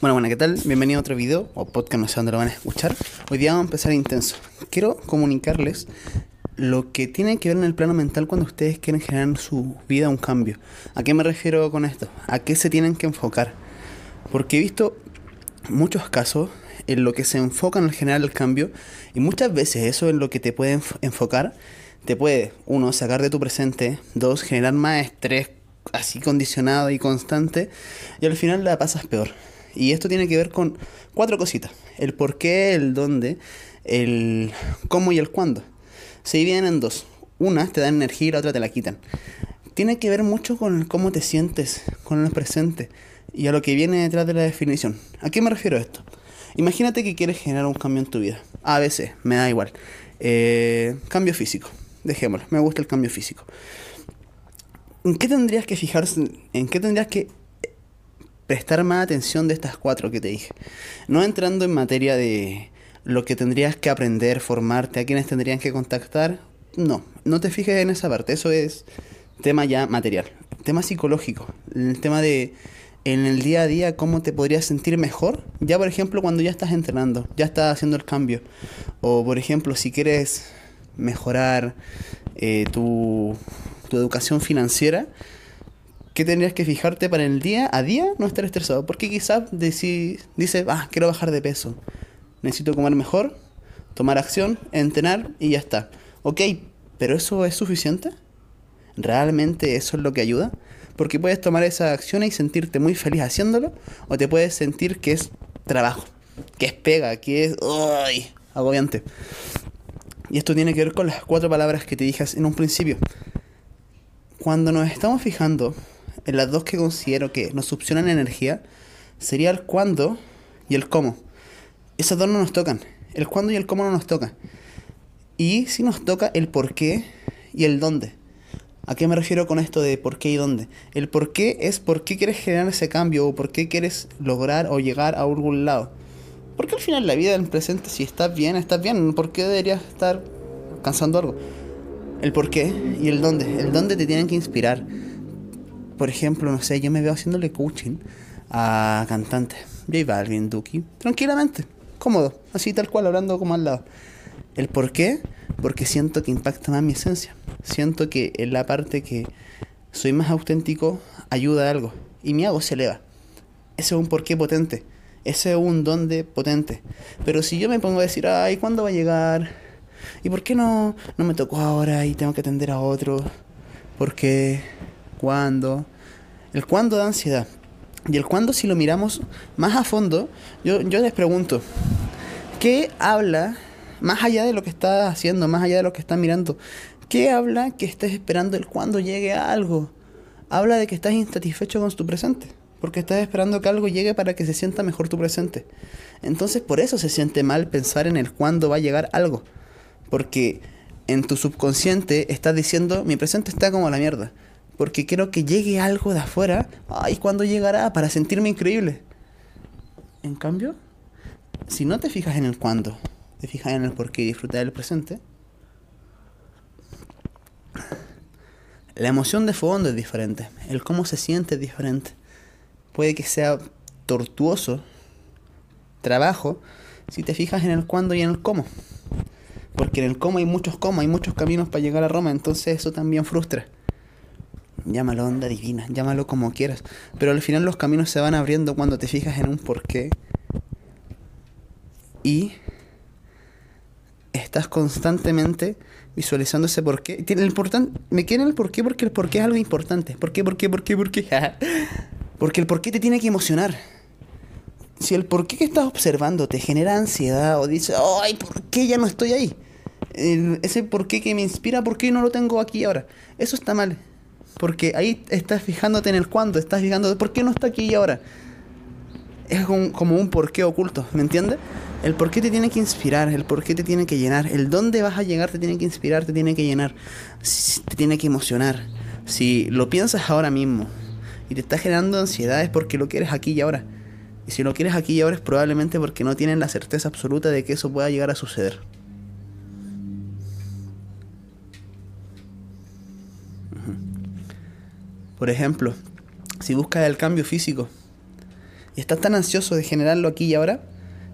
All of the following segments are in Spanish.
Bueno, bueno, ¿qué tal? Bienvenido a otro video o podcast, no sé dónde lo van a escuchar. Hoy día vamos a empezar intenso. Quiero comunicarles lo que tiene que ver en el plano mental cuando ustedes quieren generar en su vida un cambio. ¿A qué me refiero con esto? ¿A qué se tienen que enfocar? Porque he visto muchos casos en lo que se enfoca en generar el cambio y muchas veces eso en lo que te puede enfocar te puede, uno, sacar de tu presente, dos, generar más estrés así condicionado y constante y al final la pasas peor. Y esto tiene que ver con cuatro cositas. El por qué, el dónde, el cómo y el cuándo. Se dividen en dos. Una te da energía y la otra te la quitan. Tiene que ver mucho con cómo te sientes con el presente y a lo que viene detrás de la definición. ¿A qué me refiero a esto? Imagínate que quieres generar un cambio en tu vida. A veces, me da igual. Eh, cambio físico. Dejémoslo. Me gusta el cambio físico. ¿En qué tendrías que fijarse? ¿En qué tendrías que prestar más atención de estas cuatro que te dije. No entrando en materia de lo que tendrías que aprender, formarte, a quienes tendrían que contactar. No, no te fijes en esa parte. Eso es tema ya material. Tema psicológico. El tema de en el día a día cómo te podrías sentir mejor. Ya por ejemplo cuando ya estás entrenando, ya estás haciendo el cambio. O por ejemplo si quieres mejorar eh, tu, tu educación financiera ¿Qué tendrías que fijarte para el día a día no estar estresado? Porque quizás dices, ah, quiero bajar de peso. Necesito comer mejor, tomar acción, entrenar y ya está. Ok, pero ¿eso es suficiente? ¿Realmente eso es lo que ayuda? Porque puedes tomar esa acción y sentirte muy feliz haciéndolo, o te puedes sentir que es trabajo, que es pega, que es uy, agobiante. Y esto tiene que ver con las cuatro palabras que te dije en un principio. Cuando nos estamos fijando en las dos que considero que nos succionan energía, sería el cuándo y el cómo. Esos dos no nos tocan. El cuándo y el cómo no nos tocan. Y si nos toca el por qué y el dónde. ¿A qué me refiero con esto de por qué y dónde? El por qué es por qué quieres generar ese cambio o por qué quieres lograr o llegar a algún lado. Porque al final la vida del presente, si estás bien, estás bien. ¿Por qué deberías estar cansando algo? El por qué y el dónde. El dónde te tienen que inspirar por ejemplo, no sé, yo me veo haciéndole coaching a cantantes, J Balvin, Duki, tranquilamente, cómodo, así tal cual, hablando como al lado. ¿El por qué? Porque siento que impacta más mi esencia. Siento que en la parte que soy más auténtico ayuda a algo y mi hago se eleva. Ese es un porqué potente. Ese es un dónde potente. Pero si yo me pongo a decir, ay, ¿cuándo va a llegar? ¿Y por qué no, no me tocó ahora y tengo que atender a otro? ¿Por qué? ¿Cuándo? El cuándo da ansiedad. Y el cuándo, si lo miramos más a fondo, yo, yo les pregunto, ¿qué habla, más allá de lo que estás haciendo, más allá de lo que estás mirando, qué habla que estés esperando el cuándo llegue a algo? Habla de que estás insatisfecho con tu presente, porque estás esperando que algo llegue para que se sienta mejor tu presente. Entonces por eso se siente mal pensar en el cuándo va a llegar algo, porque en tu subconsciente estás diciendo, mi presente está como la mierda porque quiero que llegue algo de afuera. Ay, ¿cuándo llegará? Para sentirme increíble. En cambio, si no te fijas en el cuándo, te fijas en el por qué y disfrutar del presente, la emoción de fondo es diferente. El cómo se siente es diferente. Puede que sea tortuoso, trabajo, si te fijas en el cuándo y en el cómo. Porque en el cómo hay muchos cómo, hay muchos caminos para llegar a Roma, entonces eso también frustra llámalo onda divina, llámalo como quieras, pero al final los caminos se van abriendo cuando te fijas en un porqué y estás constantemente visualizando ese porqué. Tiene el me queda el porqué porque el porqué es algo importante. ¿Por qué? ¿Por qué? ¿Por qué? ¿Por qué? porque el porqué te tiene que emocionar. Si el porqué que estás observando te genera ansiedad o dices, ay, ¿por qué ya no estoy ahí? ese porqué que me inspira, ¿por qué no lo tengo aquí ahora? Eso está mal. Porque ahí estás fijándote en el cuándo, estás fijando por qué no está aquí y ahora. Es como un porqué oculto, ¿me entiendes? El por qué te tiene que inspirar, el por qué te tiene que llenar, el dónde vas a llegar te tiene que inspirar, te tiene que llenar, te tiene que emocionar. Si lo piensas ahora mismo y te está generando ansiedad es porque lo quieres aquí y ahora. Y si lo quieres aquí y ahora es probablemente porque no tienen la certeza absoluta de que eso pueda llegar a suceder. Por ejemplo, si buscas el cambio físico, y estás tan ansioso de generarlo aquí y ahora,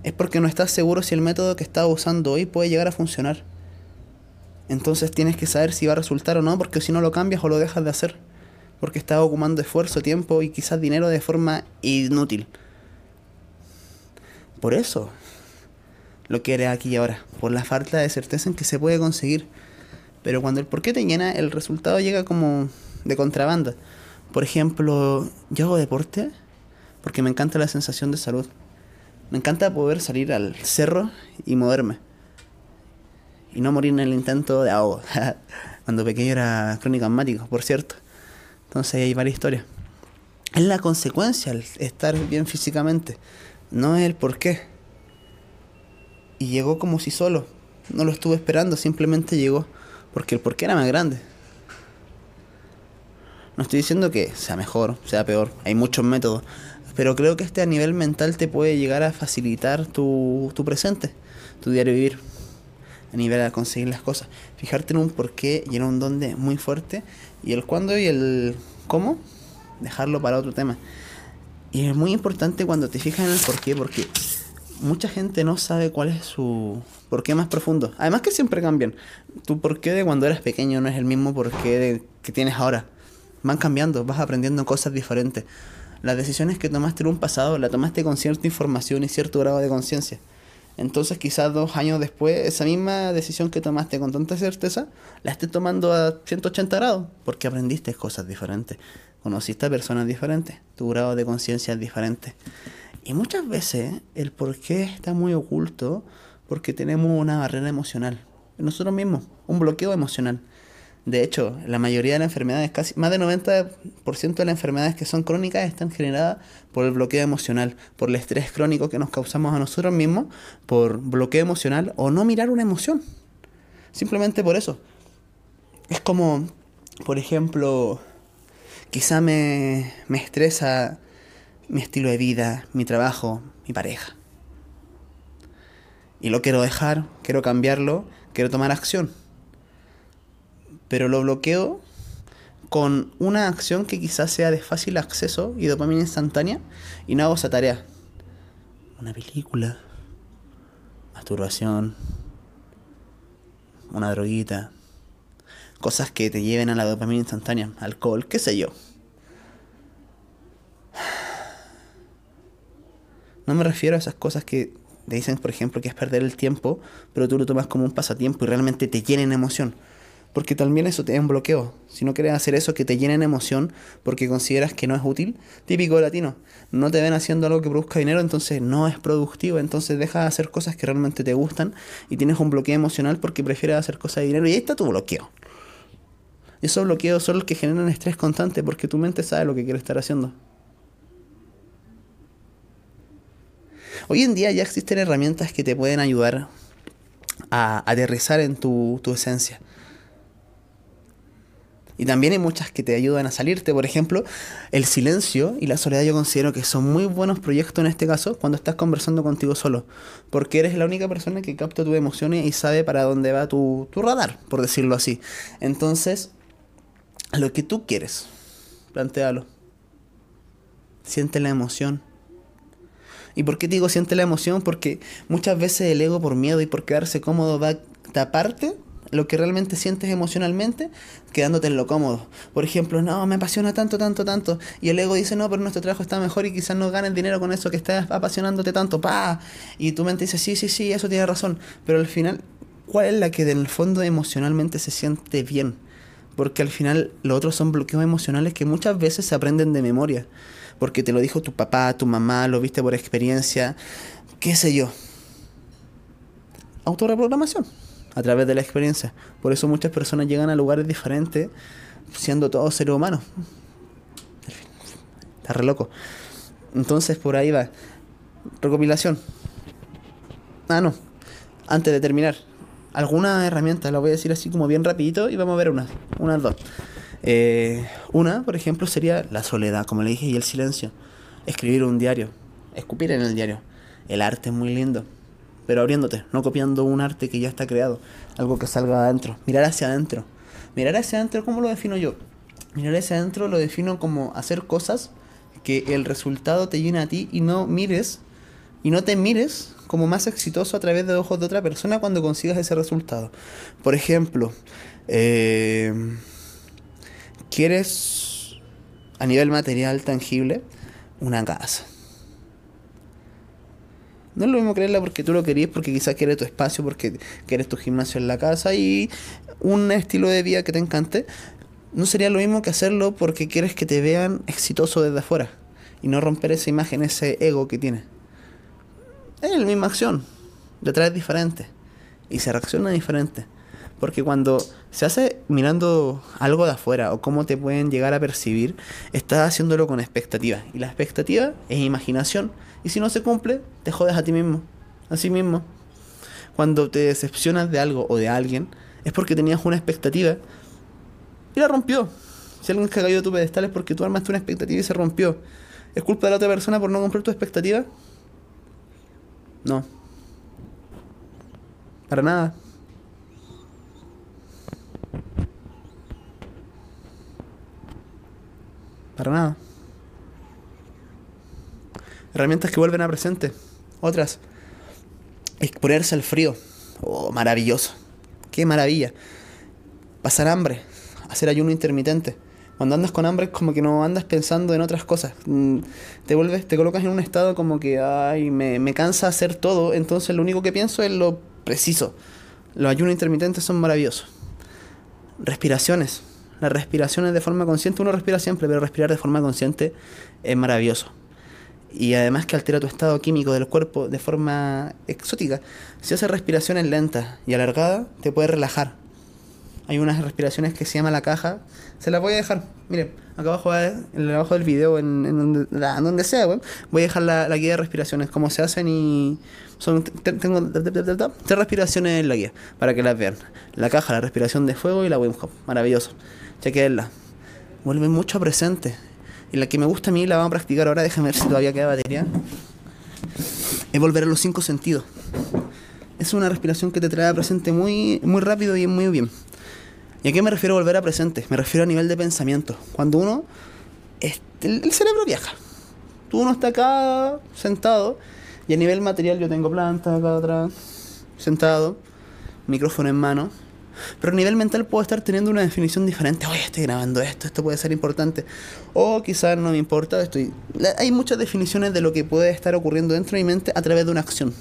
es porque no estás seguro si el método que estás usando hoy puede llegar a funcionar. Entonces tienes que saber si va a resultar o no, porque si no lo cambias o lo dejas de hacer. Porque estás ocupando esfuerzo, tiempo y quizás dinero de forma inútil. Por eso lo quieres aquí y ahora, por la falta de certeza en que se puede conseguir. Pero cuando el por qué te llena, el resultado llega como de contrabanda. Por ejemplo, yo hago deporte porque me encanta la sensación de salud. Me encanta poder salir al cerro y moverme. Y no morir en el intento de ahogo. Cuando pequeño era crónico asmático, por cierto. Entonces hay varias historias. Es la consecuencia estar bien físicamente. No es el por qué. Y llegó como si solo. No lo estuve esperando, simplemente llegó. Porque el por qué era más grande. No estoy diciendo que sea mejor, sea peor. Hay muchos métodos. Pero creo que este a nivel mental te puede llegar a facilitar tu, tu presente, tu diario vivir, a nivel de conseguir las cosas. Fijarte en un porqué y en un dónde muy fuerte, y el cuándo y el cómo, dejarlo para otro tema. Y es muy importante cuando te fijas en el porqué, porque mucha gente no sabe cuál es su porqué más profundo. Además que siempre cambian. Tu porqué de cuando eras pequeño no es el mismo porqué de, que tienes ahora. Van cambiando, vas aprendiendo cosas diferentes. Las decisiones que tomaste en un pasado las tomaste con cierta información y cierto grado de conciencia. Entonces quizás dos años después, esa misma decisión que tomaste con tanta certeza, la estés tomando a 180 grados, porque aprendiste cosas diferentes, conociste a personas diferentes, tu grado de conciencia es diferente. Y muchas veces el por qué está muy oculto porque tenemos una barrera emocional, nosotros mismos, un bloqueo emocional. De hecho, la mayoría de las enfermedades, casi más del 90% de las enfermedades que son crónicas están generadas por el bloqueo emocional, por el estrés crónico que nos causamos a nosotros mismos, por bloqueo emocional o no mirar una emoción. Simplemente por eso. Es como, por ejemplo, quizá me, me estresa mi estilo de vida, mi trabajo, mi pareja. Y lo quiero dejar, quiero cambiarlo, quiero tomar acción pero lo bloqueo con una acción que quizás sea de fácil acceso y dopamina instantánea y no hago esa tarea. Una película, masturbación, una droguita, cosas que te lleven a la dopamina instantánea, alcohol, qué sé yo. No me refiero a esas cosas que te dicen, por ejemplo, que es perder el tiempo, pero tú lo tomas como un pasatiempo y realmente te llenen emoción. Porque también eso te da un bloqueo. Si no quieres hacer eso que te llenen emoción porque consideras que no es útil, típico latino. No te ven haciendo algo que produzca dinero, entonces no es productivo. Entonces dejas de hacer cosas que realmente te gustan y tienes un bloqueo emocional porque prefieres hacer cosas de dinero. Y ahí está tu bloqueo. Y esos bloqueos son los que generan estrés constante porque tu mente sabe lo que quiere estar haciendo. Hoy en día ya existen herramientas que te pueden ayudar a aterrizar en tu, tu esencia. Y también hay muchas que te ayudan a salirte. Por ejemplo, el silencio y la soledad yo considero que son muy buenos proyectos en este caso cuando estás conversando contigo solo. Porque eres la única persona que capta tus emociones y sabe para dónde va tu, tu radar, por decirlo así. Entonces, lo que tú quieres, plantealo. Siente la emoción. ¿Y por qué te digo siente la emoción? Porque muchas veces el ego por miedo y por quedarse cómodo va a taparte lo que realmente sientes emocionalmente, quedándote en lo cómodo. Por ejemplo, no, me apasiona tanto, tanto, tanto. Y el ego dice, no, pero nuestro trabajo está mejor y quizás no ganes dinero con eso que estás apasionándote tanto. pa Y tu mente dice, sí, sí, sí, eso tiene razón. Pero al final, ¿cuál es la que en el fondo emocionalmente se siente bien? Porque al final los otros son bloqueos emocionales que muchas veces se aprenden de memoria. Porque te lo dijo tu papá, tu mamá, lo viste por experiencia, qué sé yo. Autoreprogramación a través de la experiencia. Por eso muchas personas llegan a lugares diferentes siendo todos seres humanos. Está re loco. Entonces por ahí va. Recopilación. Ah, no. Antes de terminar. Algunas herramientas, las voy a decir así como bien rapidito y vamos a ver unas. Unas dos. Eh, una, por ejemplo, sería la soledad, como le dije, y el silencio. Escribir un diario. Escupir en el diario. El arte es muy lindo pero abriéndote, no copiando un arte que ya está creado, algo que salga adentro, mirar hacia adentro. Mirar hacia adentro, ¿cómo lo defino yo? Mirar hacia adentro lo defino como hacer cosas que el resultado te llena a ti y no mires y no te mires como más exitoso a través de ojos de otra persona cuando consigas ese resultado. Por ejemplo, eh, quieres a nivel material tangible una casa. No es lo mismo creerla porque tú lo querías, porque quizás quieres tu espacio, porque quieres tu gimnasio en la casa y un estilo de vida que te encante. No sería lo mismo que hacerlo porque quieres que te vean exitoso desde afuera y no romper esa imagen, ese ego que tienes. Es la misma acción, detrás es diferente y se reacciona diferente. Porque cuando se hace mirando algo de afuera o cómo te pueden llegar a percibir, estás haciéndolo con expectativa. Y la expectativa es imaginación. Y si no se cumple, te jodes a ti mismo. A sí mismo. Cuando te decepcionas de algo o de alguien, es porque tenías una expectativa y la rompió. Si alguien que ha caído de tu pedestal es porque tú armaste una expectativa y se rompió. ¿Es culpa de la otra persona por no cumplir tu expectativa? No. Para nada. Para nada. Herramientas que vuelven a presente. Otras. Exponerse al frío. Oh, maravilloso. Qué maravilla. Pasar hambre. Hacer ayuno intermitente. Cuando andas con hambre es como que no andas pensando en otras cosas. Mm, te vuelves, te colocas en un estado como que, ay, me, me cansa hacer todo. Entonces lo único que pienso es lo preciso. Los ayunos intermitentes son maravillosos. Respiraciones las respiraciones de forma consciente, uno respira siempre, pero respirar de forma consciente es maravilloso. Y además que altera tu estado químico del cuerpo de forma exótica. Si haces respiraciones lentas y alargadas, te puede relajar. Hay unas respiraciones que se llama la caja. Se las voy a dejar. Miren, acá abajo, en abajo del video, en, donde, sea, voy a dejar la, guía de respiraciones, cómo se hacen y son tengo tres respiraciones en la guía para que las vean. La caja, la respiración de fuego y la Wim Hof. Maravilloso chequenla. Vuelve mucho presente. Y la que me gusta a mí la vamos a practicar ahora, déjame ver si todavía queda batería. Es volver a los cinco sentidos. Es una respiración que te trae a presente muy, muy rápido y muy bien. ¿Y a qué me refiero a volver a presente? Me refiero a nivel de pensamiento. Cuando uno, el, cerebro viaja. Tú uno está acá sentado y a nivel material yo tengo planta acá atrás, sentado, micrófono en mano, pero a nivel mental puedo estar teniendo una definición diferente. Oye, estoy grabando esto, esto puede ser importante. O quizás no me importa, estoy... Hay muchas definiciones de lo que puede estar ocurriendo dentro de mi mente a través de una acción.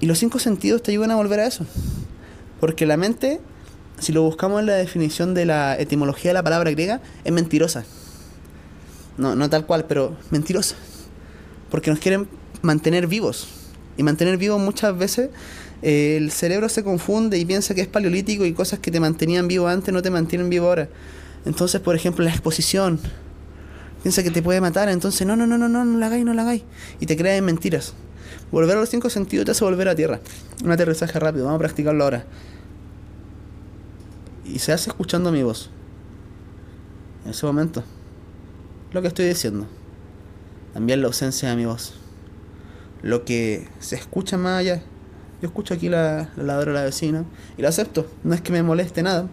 Y los cinco sentidos te ayudan a volver a eso. Porque la mente, si lo buscamos en la definición de la etimología de la palabra griega, es mentirosa. No, no tal cual, pero mentirosa. Porque nos quieren mantener vivos. Y mantener vivos muchas veces el cerebro se confunde y piensa que es paleolítico y cosas que te mantenían vivo antes no te mantienen vivo ahora. Entonces, por ejemplo, la exposición. Piensa que te puede matar, entonces no, no, no, no, no, no la hagáis, no la hagáis. Y te creas en mentiras. Volver a los cinco sentidos te hace volver a tierra. Un aterrizaje rápido, vamos a practicarlo ahora. Y se hace escuchando mi voz. En ese momento. Lo que estoy diciendo. También la ausencia de mi voz. Lo que se escucha más allá yo escucho aquí la, la ladra de la vecina y la acepto. No es que me moleste nada.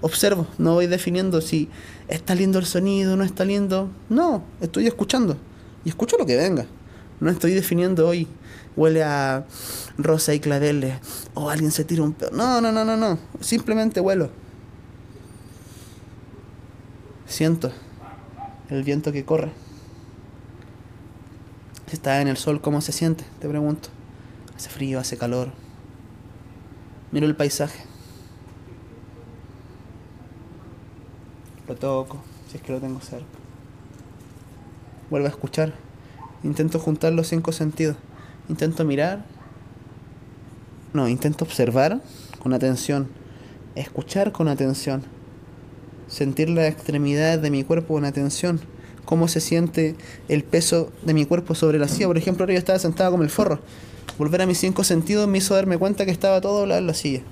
Observo, no voy definiendo si está lindo el sonido, no está lindo. No, estoy escuchando. Y escucho lo que venga. No estoy definiendo hoy. Huele a rosa y claveles. O alguien se tira un pedo. No, no, no, no, no. Simplemente huelo. Siento el viento que corre. Si está en el sol, ¿cómo se siente? Te pregunto. Hace frío, hace calor. Miro el paisaje. Lo toco, si es que lo tengo cerca. Vuelvo a escuchar. Intento juntar los cinco sentidos. Intento mirar. No, intento observar con atención. Escuchar con atención. Sentir las extremidades de mi cuerpo con atención. Cómo se siente el peso de mi cuerpo sobre la silla. Por ejemplo, ahora yo estaba sentado como el forro. Volver a mis cinco sentidos me hizo darme cuenta que estaba todo doblado en la silla.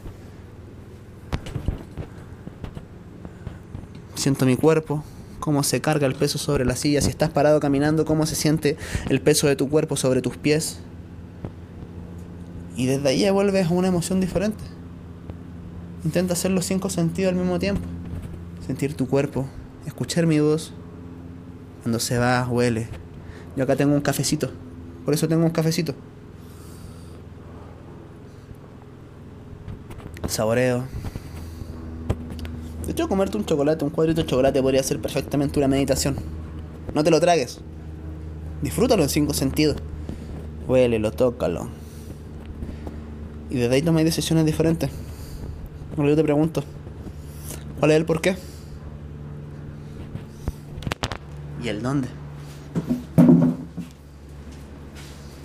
Siento mi cuerpo, cómo se carga el peso sobre la silla. Si estás parado caminando, cómo se siente el peso de tu cuerpo sobre tus pies. Y desde ahí vuelves a una emoción diferente. Intenta hacer los cinco sentidos al mismo tiempo. Sentir tu cuerpo, escuchar mi voz, Cuando se va, huele. Yo acá tengo un cafecito. Por eso tengo un cafecito. Saboreo. De hecho, comerte un chocolate, un cuadrito de chocolate podría ser perfectamente una meditación. No te lo tragues. Disfrútalo en cinco sentidos. Huélelo, tócalo. Y desde ahí tomáis decisiones diferentes. Ahora yo te pregunto, ¿cuál es el por qué? ¿Y el dónde?